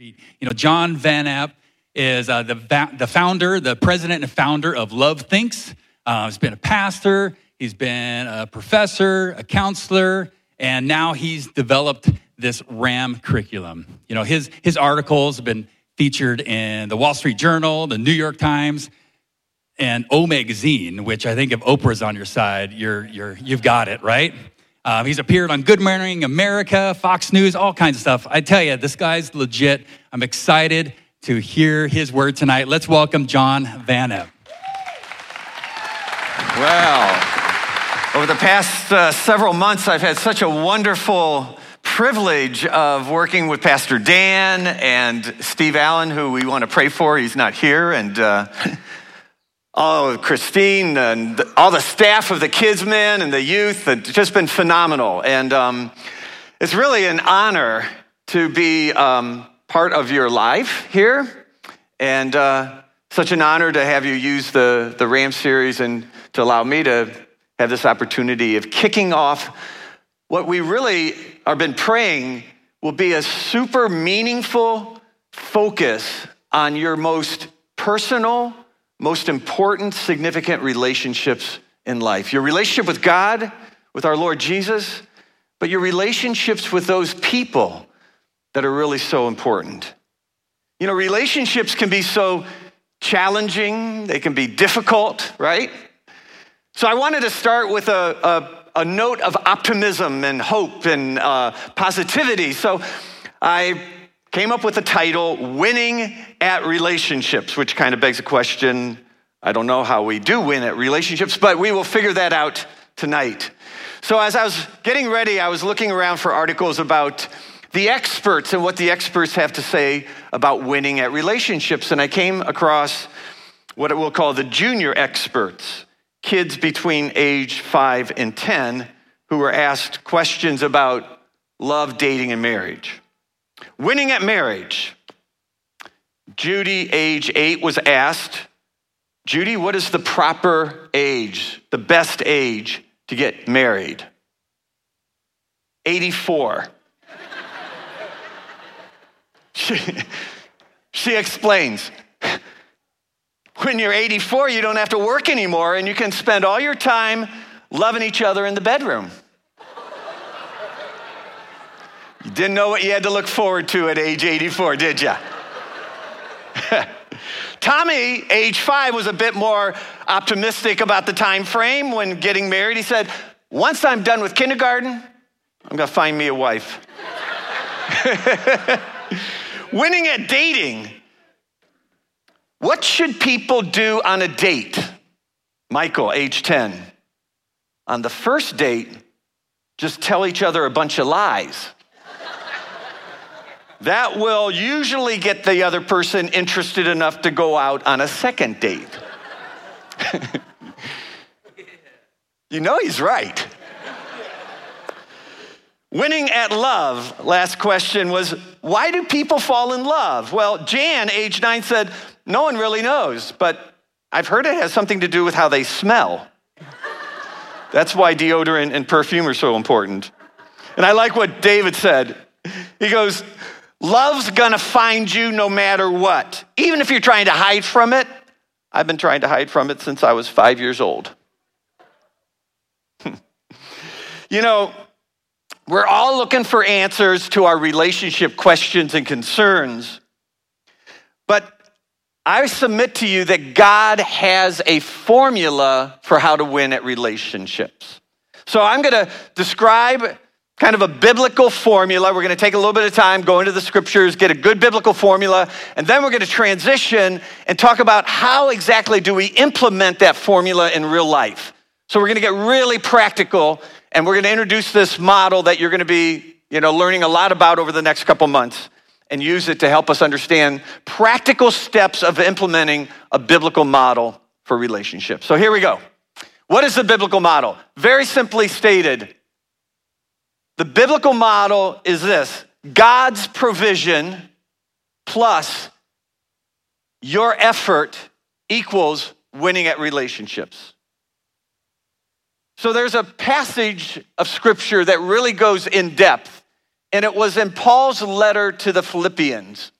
You know, John Van Epp is uh, the, the founder, the president and founder of Love Thinks. Uh, he's been a pastor, he's been a professor, a counselor, and now he's developed this RAM curriculum. You know, his, his articles have been featured in the Wall Street Journal, the New York Times, and O Magazine, which I think if Oprah's on your side, you're, you're, you've got it, right? Um, he's appeared on Good Morning America, Fox News, all kinds of stuff. I tell you, this guy's legit. I'm excited to hear his word tonight. Let's welcome John Van Epp. Well, over the past uh, several months, I've had such a wonderful privilege of working with Pastor Dan and Steve Allen, who we want to pray for. He's not here. And uh, Oh, Christine and all the staff of the Kidsmen and the youth, it's just been phenomenal. And um, it's really an honor to be um, part of your life here. And uh, such an honor to have you use the, the RAM series and to allow me to have this opportunity of kicking off what we really have been praying will be a super meaningful focus on your most personal most important, significant relationships in life your relationship with God, with our Lord Jesus, but your relationships with those people that are really so important. You know, relationships can be so challenging, they can be difficult, right? So I wanted to start with a, a, a note of optimism and hope and uh, positivity. So I came up with the title Winning at Relationships, which kind of begs a question. I don't know how we do win at relationships, but we will figure that out tonight. So, as I was getting ready, I was looking around for articles about the experts and what the experts have to say about winning at relationships. And I came across what we'll call the junior experts, kids between age five and 10, who were asked questions about love, dating, and marriage. Winning at marriage. Judy, age eight, was asked, Judy, what is the proper age, the best age to get married? 84. she, she explains when you're 84, you don't have to work anymore and you can spend all your time loving each other in the bedroom. You didn't know what you had to look forward to at age 84, did you? Tommy, age five, was a bit more optimistic about the time frame when getting married. He said, Once I'm done with kindergarten, I'm to find me a wife. Winning at dating. What should people do on a date? Michael, age 10. On the first date, just tell each other a bunch of lies that will usually get the other person interested enough to go out on a second date. you know he's right. Winning at love, last question was why do people fall in love? Well, Jan, age nine, said, No one really knows, but I've heard it has something to do with how they smell. That's why deodorant and perfume are so important. And I like what David said. He goes, Love's gonna find you no matter what, even if you're trying to hide from it. I've been trying to hide from it since I was five years old. you know, we're all looking for answers to our relationship questions and concerns, but I submit to you that God has a formula for how to win at relationships. So I'm going to describe kind of a biblical formula. We're going to take a little bit of time, go into the scriptures, get a good biblical formula, and then we're going to transition and talk about how exactly do we implement that formula in real life. So we're going to get really practical and we're going to introduce this model that you're going to be, you know, learning a lot about over the next couple months and use it to help us understand practical steps of implementing a biblical model for relationships. So here we go. What is the biblical model? Very simply stated, the biblical model is this God's provision plus your effort equals winning at relationships. So there's a passage of scripture that really goes in depth, and it was in Paul's letter to the Philippians.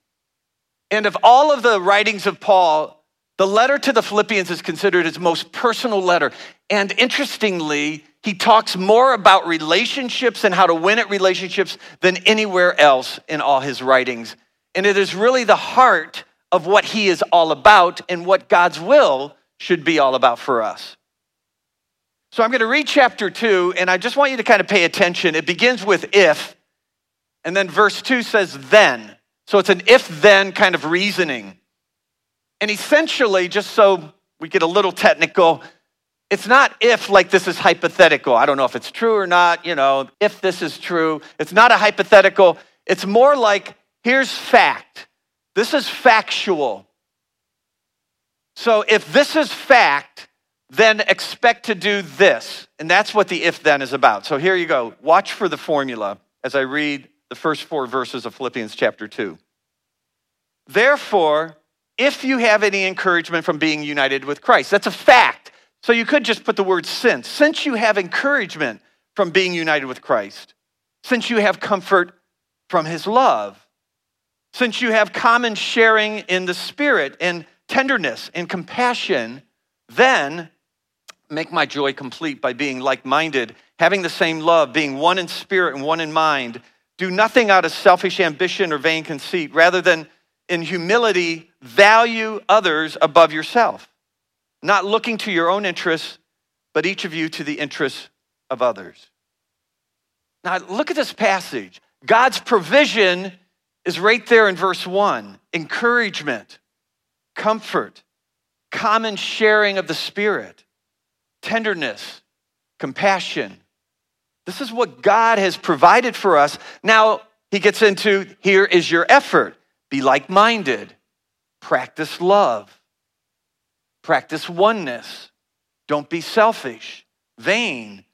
And of all of the writings of Paul, the letter to the Philippians is considered his most personal letter. And interestingly, he talks more about relationships and how to win at relationships than anywhere else in all his writings. And it is really the heart of what he is all about and what God's will should be all about for us. So I'm going to read chapter two, and I just want you to kind of pay attention. It begins with if, and then verse two says then. So it's an if then kind of reasoning. And essentially, just so we get a little technical, it's not if like this is hypothetical. I don't know if it's true or not, you know, if this is true. It's not a hypothetical. It's more like here's fact. This is factual. So if this is fact, then expect to do this. And that's what the if then is about. So here you go. Watch for the formula as I read the first four verses of Philippians chapter 2. Therefore, if you have any encouragement from being united with Christ, that's a fact. So you could just put the word since. Since you have encouragement from being united with Christ, since you have comfort from his love, since you have common sharing in the Spirit and tenderness and compassion, then make my joy complete by being like minded, having the same love, being one in spirit and one in mind. Do nothing out of selfish ambition or vain conceit, rather than in humility, value others above yourself, not looking to your own interests, but each of you to the interests of others. Now, look at this passage. God's provision is right there in verse 1 encouragement, comfort, common sharing of the Spirit, tenderness, compassion. This is what God has provided for us. Now, he gets into here is your effort. Be like minded, practice love, practice oneness. Don't be selfish, vain.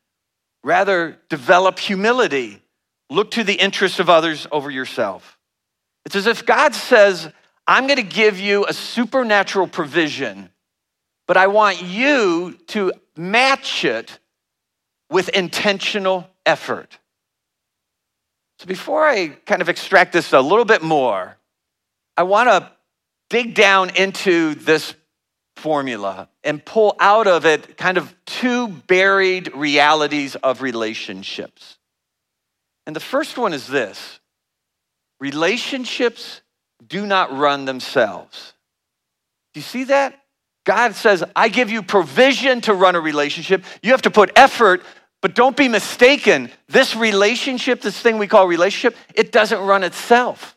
Rather, develop humility. Look to the interests of others over yourself. It's as if God says, I'm going to give you a supernatural provision, but I want you to match it with intentional effort. So before I kind of extract this a little bit more, I want to dig down into this formula and pull out of it kind of two buried realities of relationships. And the first one is this relationships do not run themselves. Do you see that? God says, I give you provision to run a relationship. You have to put effort, but don't be mistaken. This relationship, this thing we call relationship, it doesn't run itself.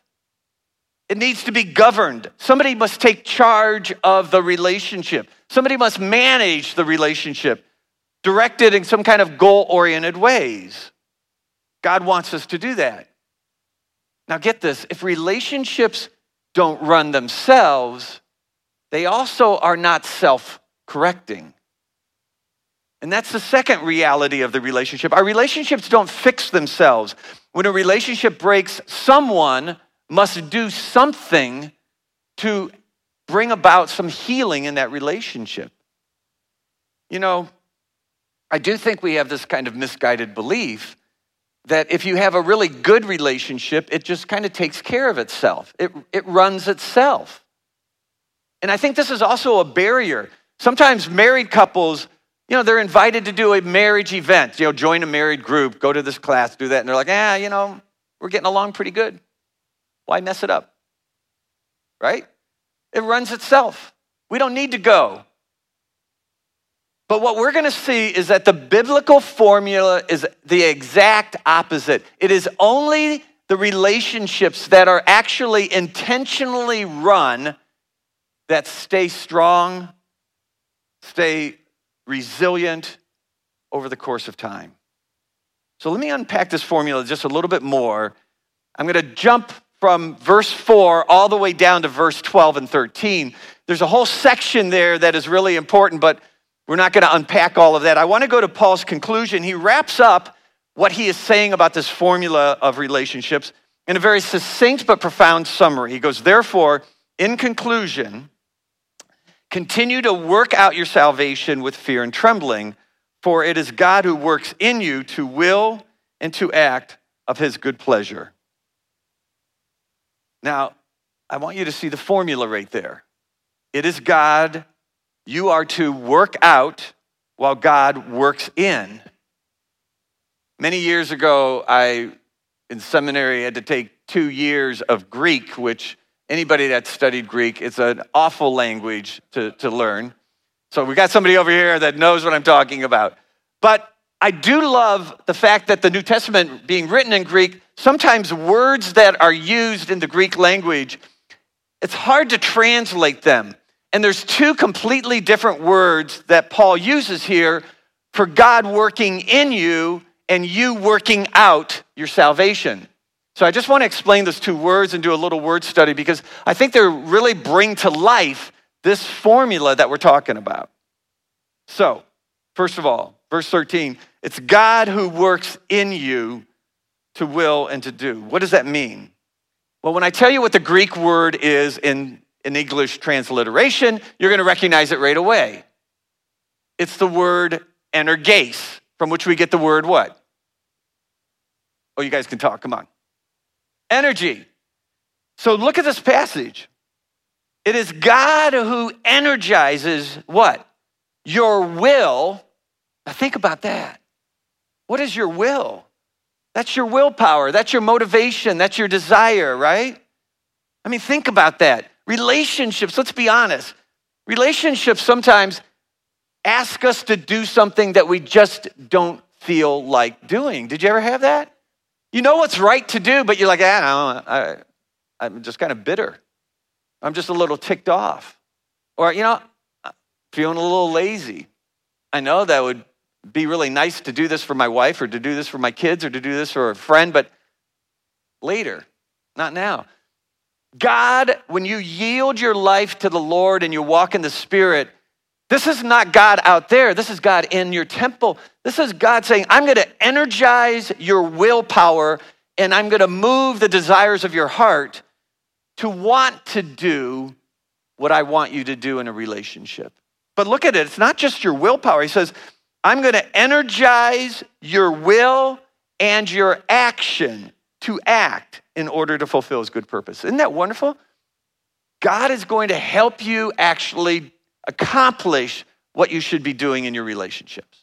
It needs to be governed. Somebody must take charge of the relationship. Somebody must manage the relationship, directed in some kind of goal oriented ways. God wants us to do that. Now, get this if relationships don't run themselves, they also are not self correcting. And that's the second reality of the relationship. Our relationships don't fix themselves. When a relationship breaks, someone must do something to bring about some healing in that relationship. You know, I do think we have this kind of misguided belief that if you have a really good relationship, it just kind of takes care of itself, it, it runs itself. And I think this is also a barrier. Sometimes married couples, you know, they're invited to do a marriage event, you know, join a married group, go to this class, do that. And they're like, ah, you know, we're getting along pretty good. Why mess it up? Right? It runs itself. We don't need to go. But what we're going to see is that the biblical formula is the exact opposite. It is only the relationships that are actually intentionally run that stay strong, stay resilient over the course of time. So let me unpack this formula just a little bit more. I'm going to jump from verse 4 all the way down to verse 12 and 13. There's a whole section there that is really important, but we're not going to unpack all of that. I want to go to Paul's conclusion. He wraps up what he is saying about this formula of relationships in a very succinct but profound summary. He goes, Therefore, in conclusion, continue to work out your salvation with fear and trembling, for it is God who works in you to will and to act of his good pleasure. Now, I want you to see the formula right there. It is God. You are to work out while God works in. Many years ago, I, in seminary, had to take two years of Greek, which anybody that studied Greek, it's an awful language to, to learn. So we got somebody over here that knows what I'm talking about. But I do love the fact that the New Testament being written in Greek, sometimes words that are used in the Greek language, it's hard to translate them. And there's two completely different words that Paul uses here for God working in you and you working out your salvation. So I just want to explain those two words and do a little word study because I think they really bring to life this formula that we're talking about. So, first of all, verse 13, it's God who works in you to will and to do. What does that mean? Well, when I tell you what the Greek word is in, in English transliteration, you're going to recognize it right away. It's the word energes, from which we get the word what? Oh, you guys can talk, come on. Energy. So look at this passage. It is God who energizes what? Your will. Now think about that. What is your will? That's your willpower. That's your motivation. That's your desire, right? I mean, think about that. Relationships, let's be honest. Relationships sometimes ask us to do something that we just don't feel like doing. Did you ever have that? You know what's right to do, but you're like, ah, I, I'm just kind of bitter. I'm just a little ticked off. Or, you know, feeling a little lazy. I know that would be really nice to do this for my wife or to do this for my kids or to do this for a friend, but later, not now. God, when you yield your life to the Lord and you walk in the Spirit, this is not God out there. This is God in your temple. This is God saying, I'm going to energize your willpower and I'm going to move the desires of your heart to want to do what I want you to do in a relationship. But look at it, it's not just your willpower. He says, I'm going to energize your will and your action to act in order to fulfill his good purpose. Isn't that wonderful? God is going to help you actually accomplish what you should be doing in your relationships.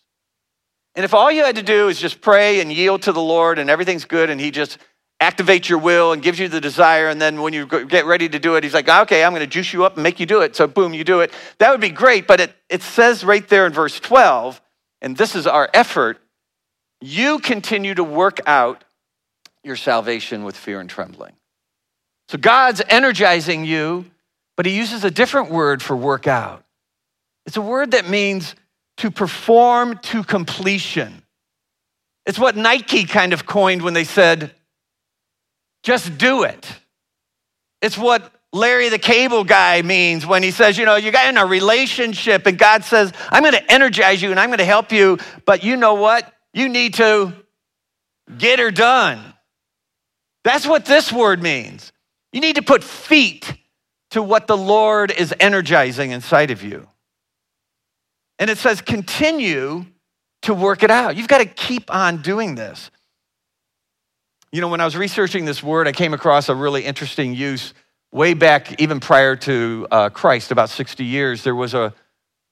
And if all you had to do is just pray and yield to the Lord and everything's good and he just activates your will and gives you the desire and then when you get ready to do it he's like okay i'm going to juice you up and make you do it so boom you do it that would be great but it, it says right there in verse 12 and this is our effort, you continue to work out your salvation with fear and trembling. So God's energizing you, but He uses a different word for work out. It's a word that means to perform to completion. It's what Nike kind of coined when they said, just do it. It's what Larry the cable guy means when he says, you know, you got in a relationship and God says, I'm going to energize you and I'm going to help you, but you know what? You need to get her done. That's what this word means. You need to put feet to what the Lord is energizing inside of you. And it says, continue to work it out. You've got to keep on doing this. You know, when I was researching this word, I came across a really interesting use way back, even prior to uh, Christ, about 60 years, there was a,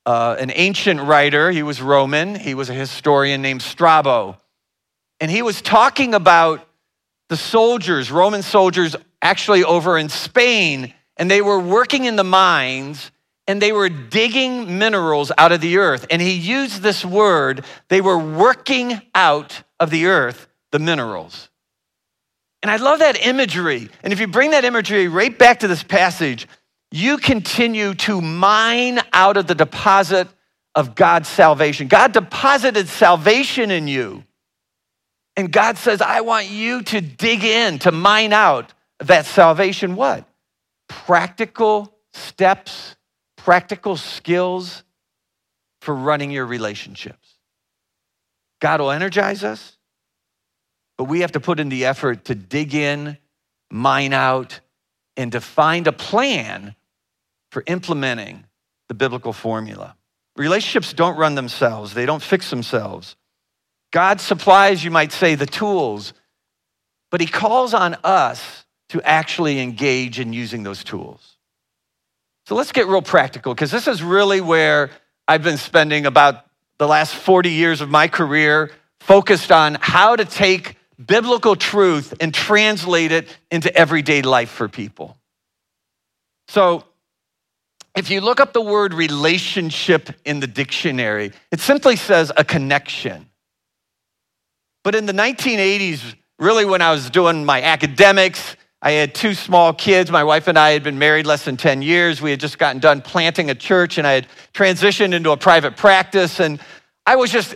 uh, an ancient writer. He was Roman, he was a historian named Strabo. And he was talking about the soldiers, Roman soldiers, actually over in Spain, and they were working in the mines and they were digging minerals out of the earth. And he used this word they were working out of the earth the minerals. And I love that imagery. And if you bring that imagery right back to this passage, you continue to mine out of the deposit of God's salvation. God deposited salvation in you. And God says, I want you to dig in, to mine out that salvation. What? Practical steps, practical skills for running your relationships. God will energize us. But we have to put in the effort to dig in, mine out, and to find a plan for implementing the biblical formula. Relationships don't run themselves, they don't fix themselves. God supplies, you might say, the tools, but He calls on us to actually engage in using those tools. So let's get real practical because this is really where I've been spending about the last 40 years of my career focused on how to take biblical truth and translate it into everyday life for people. So, if you look up the word relationship in the dictionary, it simply says a connection. But in the 1980s, really when I was doing my academics, I had two small kids. My wife and I had been married less than 10 years. We had just gotten done planting a church, and I had transitioned into a private practice. And I was just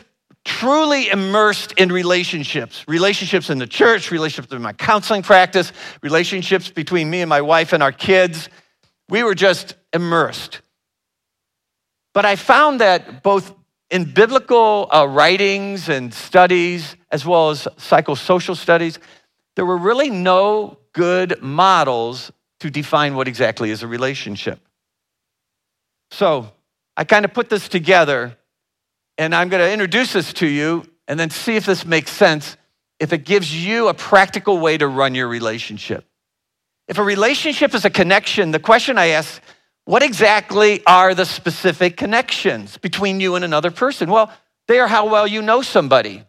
truly immersed in relationships relationships in the church, relationships in my counseling practice, relationships between me and my wife and our kids. We were just immersed. But I found that both in biblical uh, writings and studies, as well as psychosocial studies, there were really no good models to define what exactly is a relationship. So I kind of put this together, and I'm going to introduce this to you and then see if this makes sense, if it gives you a practical way to run your relationship. If a relationship is a connection, the question I ask what exactly are the specific connections between you and another person? Well, they are how well you know somebody.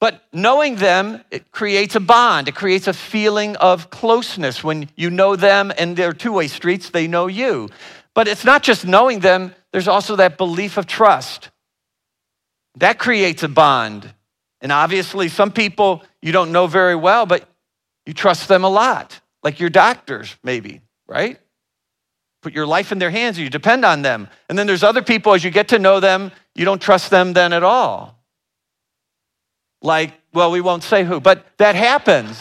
But knowing them, it creates a bond. It creates a feeling of closeness when you know them and they're two way streets, they know you. But it's not just knowing them, there's also that belief of trust. That creates a bond. And obviously, some people you don't know very well, but you trust them a lot, like your doctors, maybe, right? put your life in their hands you depend on them. And then there's other people, as you get to know them, you don't trust them then at all. Like, well, we won't say who, but that happens.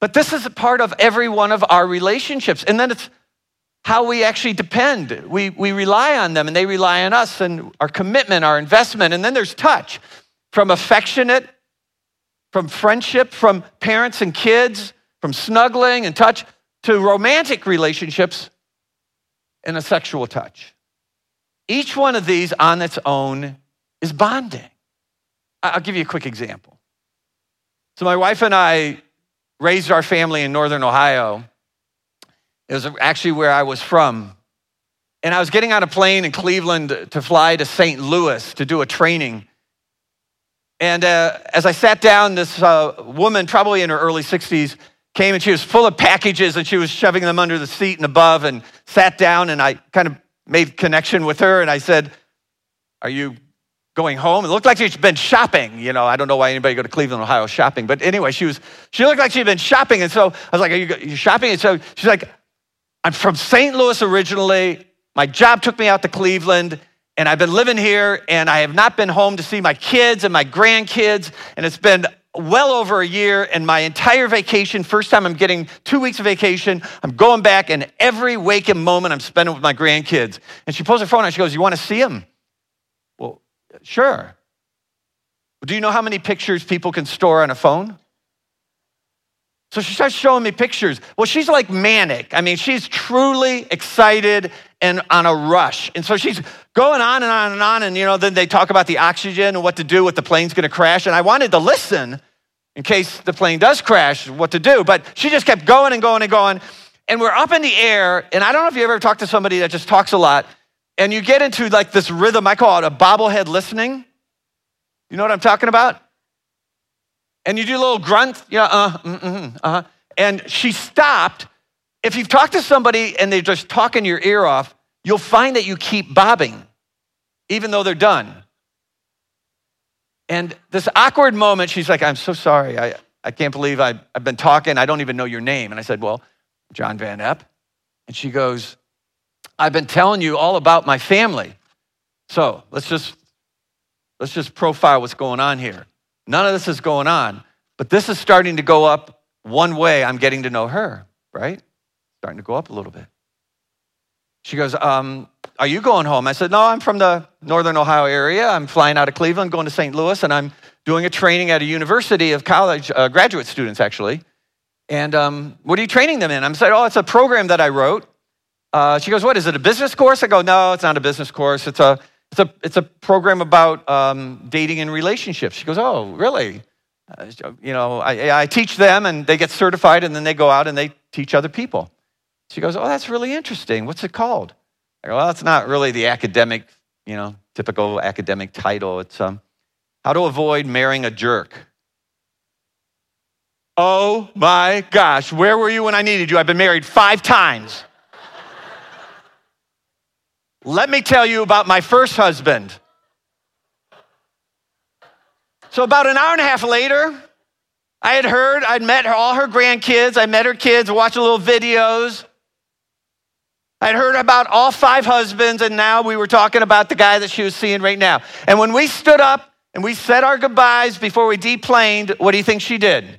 But this is a part of every one of our relationships. And then it's how we actually depend. We, we rely on them and they rely on us and our commitment, our investment. And then there's touch from affectionate, from friendship, from parents and kids, from snuggling and touch to romantic relationships and a sexual touch. Each one of these on its own is bonding. I'll give you a quick example. So, my wife and I raised our family in Northern Ohio. It was actually where I was from. And I was getting on a plane in Cleveland to fly to St. Louis to do a training. And uh, as I sat down, this uh, woman, probably in her early 60s, came and she was full of packages and she was shoving them under the seat and above and sat down and I kind of made connection with her and I said, Are you going home? It looked like she'd been shopping. You know, I don't know why anybody go to Cleveland, Ohio shopping, but anyway, she was she looked like she'd been shopping. And so I was like, Are you, shopping? And so she's like, I'm from St. Louis originally. My job took me out to Cleveland and I've been living here and I have not been home to see my kids and my grandkids. And it's been well over a year and my entire vacation, first time I'm getting two weeks of vacation, I'm going back and every waking moment I'm spending with my grandkids. And she pulls her phone out, she goes, You want to see them? Well, sure. Do you know how many pictures people can store on a phone? So she starts showing me pictures. Well, she's like manic. I mean, she's truly excited and on a rush. And so she's going on and on and on. And, you know, then they talk about the oxygen and what to do if the plane's going to crash. And I wanted to listen in case the plane does crash, what to do. But she just kept going and going and going. And we're up in the air. And I don't know if you ever talked to somebody that just talks a lot. And you get into like this rhythm. I call it a bobblehead listening. You know what I'm talking about? And you do a little grunt, yeah, uh, mm, uh, and she stopped. If you've talked to somebody and they're just talking your ear off, you'll find that you keep bobbing, even though they're done. And this awkward moment, she's like, I'm so sorry. I, I can't believe I, I've been talking. I don't even know your name. And I said, Well, John Van Epp. And she goes, I've been telling you all about my family. So let's just let's just profile what's going on here. None of this is going on, but this is starting to go up one way. I'm getting to know her, right? Starting to go up a little bit. She goes, um, Are you going home? I said, No, I'm from the Northern Ohio area. I'm flying out of Cleveland, going to St. Louis, and I'm doing a training at a university of college, uh, graduate students, actually. And um, what are you training them in? I'm saying, Oh, it's a program that I wrote. Uh, she goes, What is it, a business course? I go, No, it's not a business course. It's a it's a, it's a program about um, dating and relationships. She goes, Oh, really? Uh, you know, I, I teach them and they get certified and then they go out and they teach other people. She goes, Oh, that's really interesting. What's it called? I go, Well, it's not really the academic, you know, typical academic title. It's um, How to Avoid Marrying a Jerk. Oh my gosh, where were you when I needed you? I've been married five times. Let me tell you about my first husband. So, about an hour and a half later, I had heard, I'd met her, all her grandkids, I met her kids, watched little videos. I'd heard about all five husbands, and now we were talking about the guy that she was seeing right now. And when we stood up and we said our goodbyes before we deplaned, what do you think she did?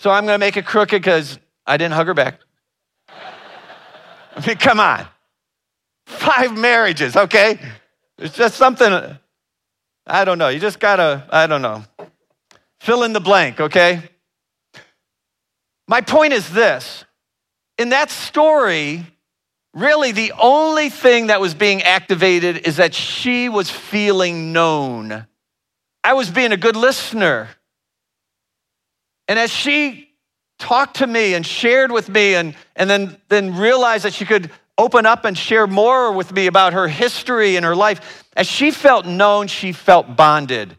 So I'm going to make it crooked because I didn't hug her back. I mean, come on. Five marriages, okay? It's just something, I don't know. You just got to, I don't know. Fill in the blank, okay? My point is this in that story, really the only thing that was being activated is that she was feeling known. I was being a good listener. And as she talked to me and shared with me and, and then, then realized that she could open up and share more with me about her history and her life, as she felt known, she felt bonded.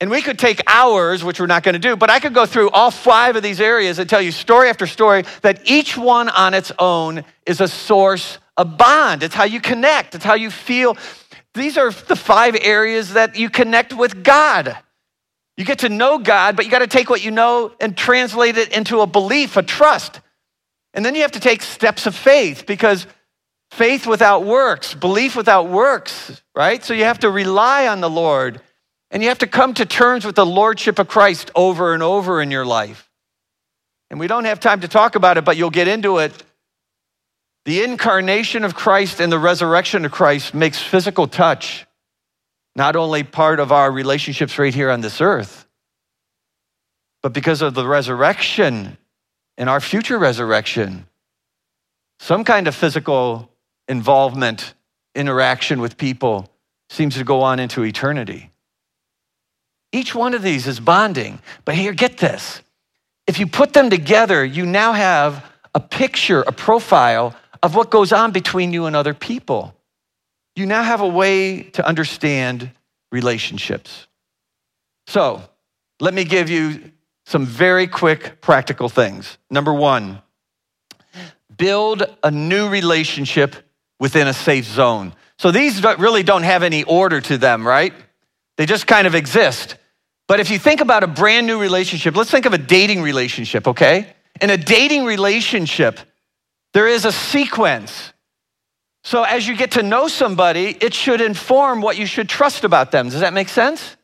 And we could take hours, which we're not going to do, but I could go through all five of these areas and tell you story after story that each one on its own is a source of bond. It's how you connect, it's how you feel. These are the five areas that you connect with God. You get to know God, but you got to take what you know and translate it into a belief, a trust. And then you have to take steps of faith because faith without works, belief without works, right? So you have to rely on the Lord and you have to come to terms with the Lordship of Christ over and over in your life. And we don't have time to talk about it, but you'll get into it. The incarnation of Christ and the resurrection of Christ makes physical touch not only part of our relationships right here on this earth, but because of the resurrection and our future resurrection, some kind of physical involvement, interaction with people seems to go on into eternity. Each one of these is bonding. But here, get this. If you put them together, you now have a picture, a profile of what goes on between you and other people you now have a way to understand relationships. So, let me give you some very quick practical things. Number one, build a new relationship within a safe zone. So, these really don't have any order to them, right? They just kind of exist. But if you think about a brand new relationship, let's think of a dating relationship, okay? In a dating relationship, there is a sequence so, as you get to know somebody, it should inform what you should trust about them. Does that make sense?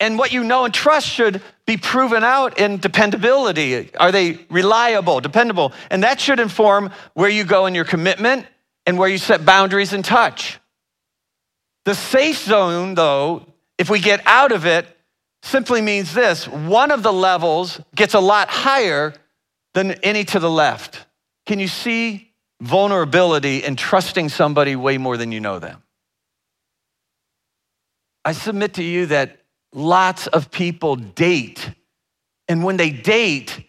And what you know and trust should be proven out in dependability. Are they reliable, dependable? And that should inform where you go in your commitment and where you set boundaries and touch. The safe zone, though, if we get out of it, simply means this one of the levels gets a lot higher than any to the left. Can you see vulnerability and trusting somebody way more than you know them. I submit to you that lots of people date, and when they date,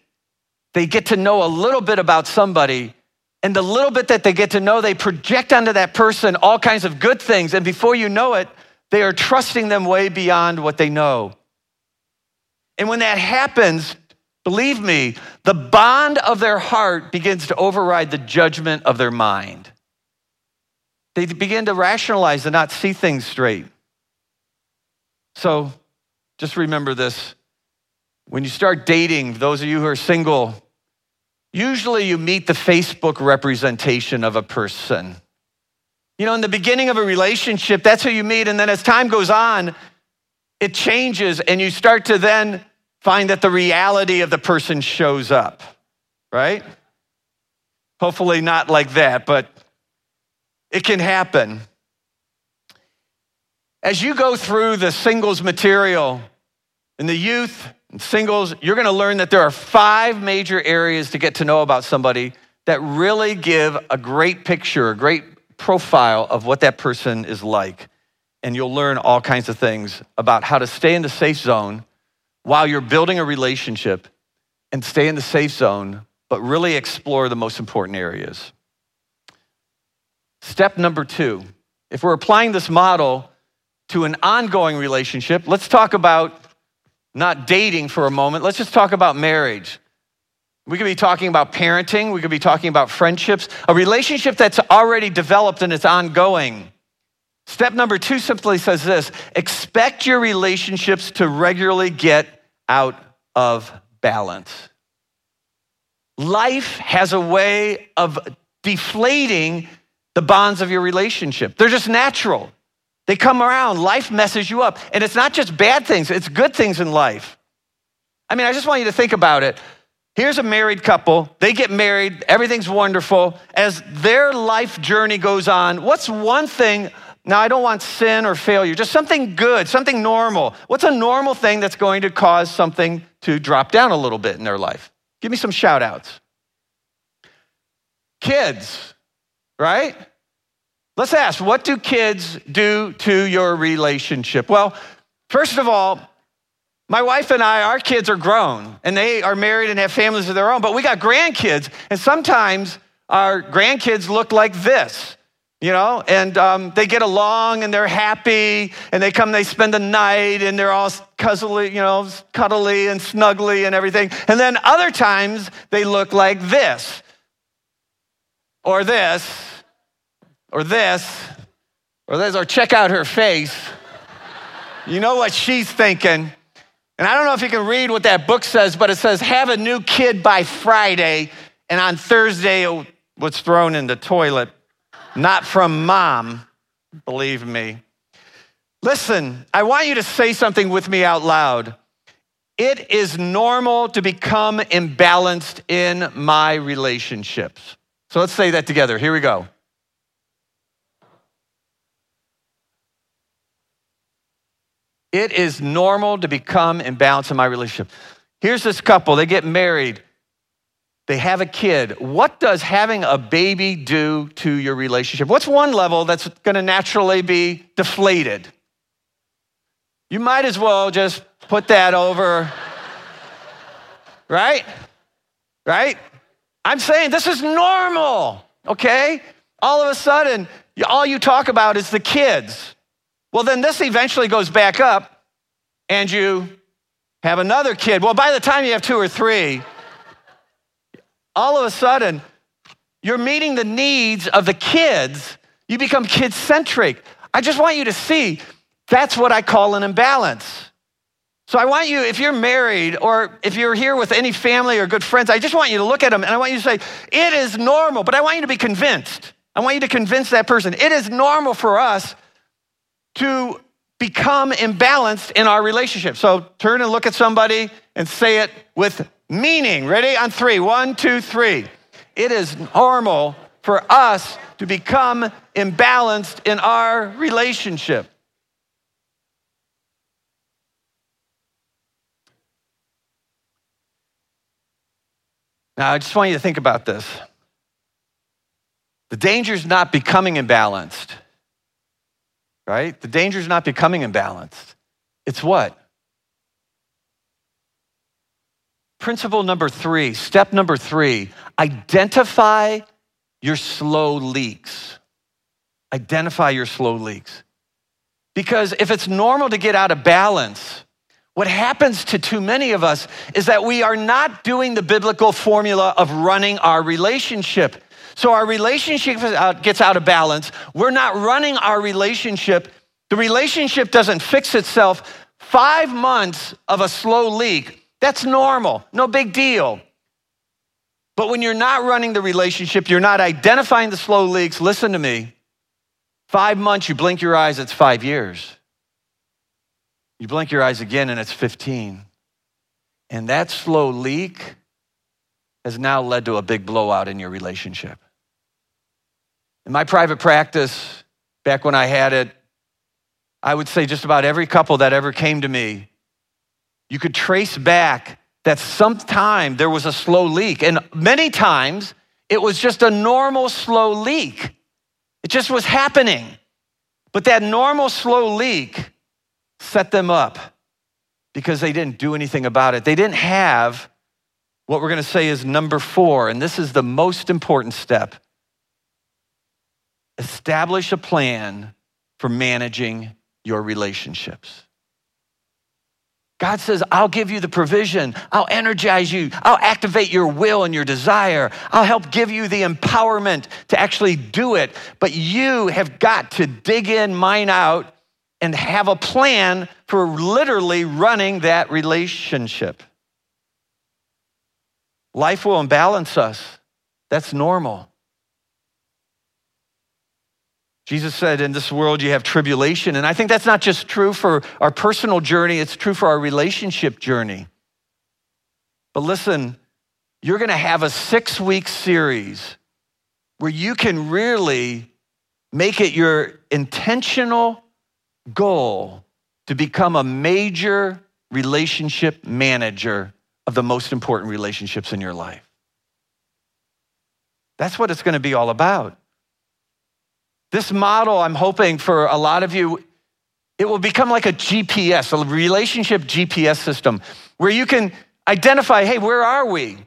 they get to know a little bit about somebody, and the little bit that they get to know, they project onto that person all kinds of good things, and before you know it, they are trusting them way beyond what they know. And when that happens, Believe me, the bond of their heart begins to override the judgment of their mind. They begin to rationalize and not see things straight. So just remember this. When you start dating, those of you who are single, usually you meet the Facebook representation of a person. You know, in the beginning of a relationship, that's who you meet. And then as time goes on, it changes and you start to then find that the reality of the person shows up, right? Hopefully, not like that, but it can happen. As you go through the singles material in the youth and singles, you're going to learn that there are five major areas to get to know about somebody that really give a great picture, a great profile of what that person is like. And you'll learn all kinds of things about how to stay in the safe zone while you're building a relationship and stay in the safe zone, but really explore the most important areas. Step number two if we're applying this model to an ongoing relationship, let's talk about not dating for a moment. Let's just talk about marriage. We could be talking about parenting, we could be talking about friendships, a relationship that's already developed and it's ongoing. Step number two simply says this expect your relationships to regularly get out of balance. Life has a way of deflating the bonds of your relationship, they're just natural. They come around, life messes you up. And it's not just bad things, it's good things in life. I mean, I just want you to think about it. Here's a married couple. They get married. Everything's wonderful. As their life journey goes on, what's one thing? Now, I don't want sin or failure, just something good, something normal. What's a normal thing that's going to cause something to drop down a little bit in their life? Give me some shout outs. Kids, right? Let's ask what do kids do to your relationship? Well, first of all, my wife and I, our kids are grown and they are married and have families of their own, but we got grandkids, and sometimes our grandkids look like this, you know, and um, they get along and they're happy and they come, they spend the night and they're all cuddly, you know, cuddly and snuggly and everything. And then other times they look like this or this or this or this or check out her face. You know what she's thinking. And I don't know if you can read what that book says, but it says, have a new kid by Friday. And on Thursday, it was thrown in the toilet. Not from mom, believe me. Listen, I want you to say something with me out loud. It is normal to become imbalanced in my relationships. So let's say that together. Here we go. It is normal to become imbalanced in my relationship. Here's this couple, they get married, they have a kid. What does having a baby do to your relationship? What's one level that's to naturally be deflated? You might as well just put that over, right? Right? I'm saying this is normal, okay? All of a sudden, all you talk about is the kids. Well, then this eventually goes back up and you have another kid. Well, by the time you have two or three, all of a sudden, you're meeting the needs of the kids. You become kid centric. I just want you to see that's what I call an imbalance. So I want you, if you're married or if you're here with any family or good friends, I just want you to look at them and I want you to say, it is normal, but I want you to be convinced. I want you to convince that person. It is normal for us to become imbalanced in our relationship. So turn and look at somebody and say it with meaning. Ready? On three. One, two, three. It is normal for us to become imbalanced in our relationship. Now, I just want you to think about this. The danger is not becoming imbalanced right? The danger is not becoming imbalanced. It's what? Principle number three, step number three identify your slow leaks. Identify your slow leaks. Because if it's normal to get out of balance, what happens to too many of us is that we are not doing the biblical formula of running our relationship. So our relationship gets out of balance. We're not running our relationship. The relationship doesn't fix itself. Five months of a slow leak, that's normal, no big deal. But when you're not running the relationship, you're not identifying the slow leaks, listen to me. Five months, you blink your eyes, it's five years. You blink your eyes again, and it's 15. And that slow leak has now led to a big blowout in your relationship. In my private practice, back when I had it, I would say just about every couple that ever came to me, you could trace back that sometime there was a slow leak. And many times it was just a normal slow leak. It just was happening. But that normal slow leak set them up because they didn't do anything about it. They didn't have what we're going to say is number four, and this is the most important step establish a plan for managing your relationships. God says, I'll give you the provision. I'll energize you. I'll activate your will and your desire. I'll help give you the empowerment to actually do it. But you have got to dig in, mine out, and have a plan for literally running that relationship. Life will imbalance us. That's normal. Jesus said, In this world you have tribulation. And I think that's not just true for our personal journey, it's true for our relationship journey. But listen, you're going to have a six week series where you can really make it your intentional goal to become a major relationship manager of the most important relationships in your life. That's what it's going to be all about. This model, I'm hoping for a lot of you, it will become like a GPS, a relationship GPS system, where you can identify hey, where are we?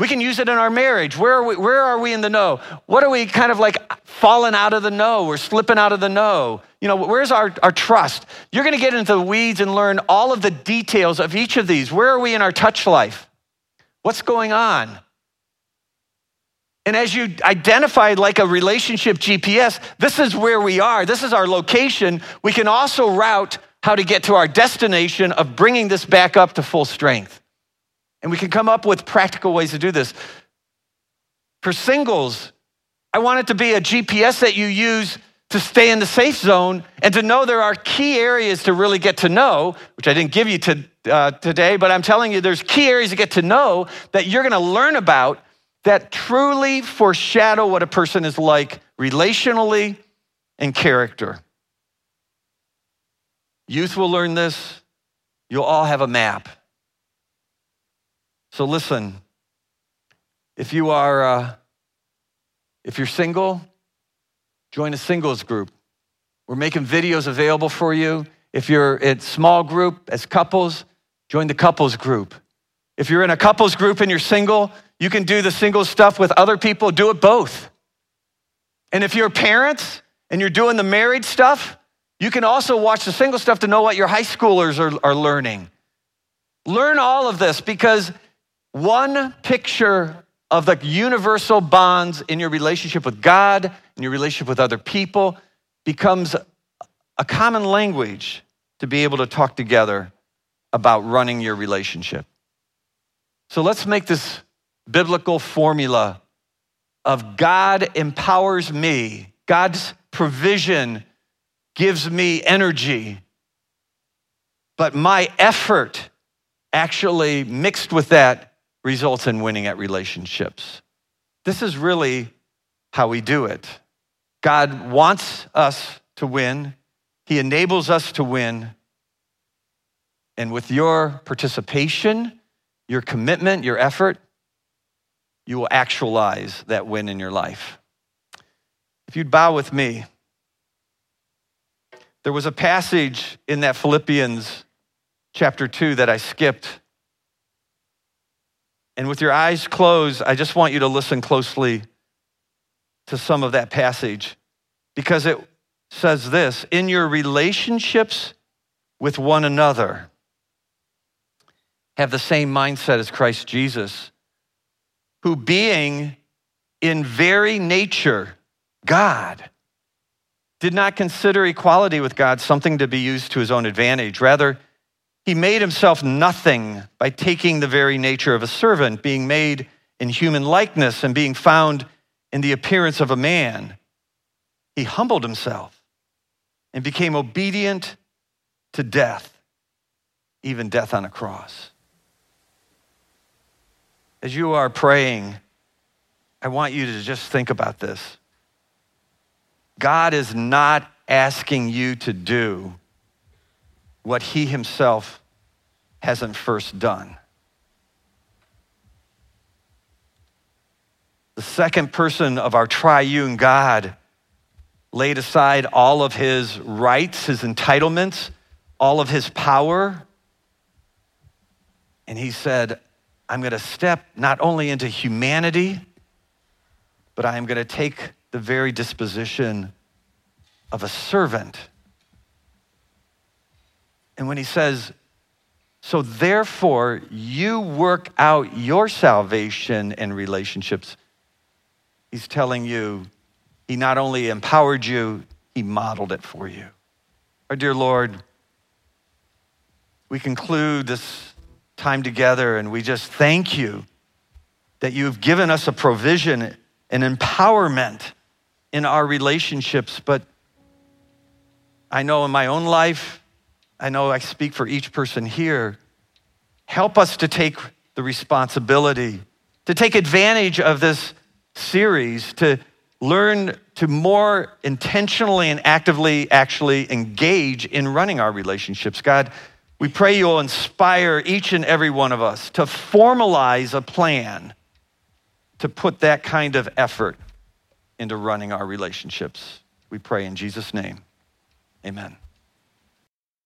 We can use it in our marriage. Where are we, where are we in the know? What are we kind of like falling out of the know? We're slipping out of the know. You know, where's our, our trust? You're going to get into the weeds and learn all of the details of each of these. Where are we in our touch life? What's going on? And as you identify like a relationship GPS, this is where we are. This is our location. We can also route how to get to our destination of bringing this back up to full strength. And we can come up with practical ways to do this. For singles, I want it to be a GPS that you use to stay in the safe zone and to know there are key areas to really get to know, which I didn't give you to, uh, today, but I'm telling you there's key areas to get to know that you're to learn about that truly foreshadow what a person is like relationally and character. Youth will learn this. You'll all have a map. So listen, if you are uh, if you're single, join a singles group. We're making videos available for you. If you're in small group as couples, join the couples group. If you're in a couples group and you're single, you can do the single stuff with other people, do it both. And if you're parents and you're doing the married stuff, you can also watch the single stuff to know what your high schoolers are, are learning. Learn all of this because one picture of the universal bonds in your relationship with God and your relationship with other people becomes a common language to be able to talk together about running your relationship. So let's make this biblical formula of God empowers me, God's provision gives me energy, but my effort actually mixed with that results in winning at relationships. This is really how we do it. God wants us to win, He enables us to win. And with your participation, your commitment, your effort, you will actualize that win in your life. If you'd bow with me, there was a passage in that Philippians chapter 2 that I skipped. And with your eyes closed, I just want you to listen closely to some of that passage because it says this in your relationships with one another, have the same mindset as Christ Jesus who, being in very nature God, did not consider equality with God something to be used to his own advantage. Rather, he made himself nothing by taking the very nature of a servant, being made in human likeness and being found in the appearance of a man. He humbled himself and became obedient to death, even death on a cross as you are praying, I want you to just think about this. God is not asking you to do what he himself hasn't first done. The second person of our triune God laid aside all of his rights, his entitlements, all of his power, And he said, I'm going to step not only into humanity, but I am going to take the very disposition of a servant. And when he says, so therefore, you work out your salvation and relationships, he's telling you, he not only empowered you, he modeled it for you. Our dear Lord, we conclude this time together and we just thank you that you've given us a provision, an empowerment in our relationships. But I know in my own life, I know I speak for each person here. Help us to take the responsibility, to take advantage of this series, to learn to more intentionally and actively actually engage in running our relationships. God, we pray you'll inspire each and every one of us to formalize a plan to put that kind of effort into running our relationships. We pray in Jesus' name. Amen.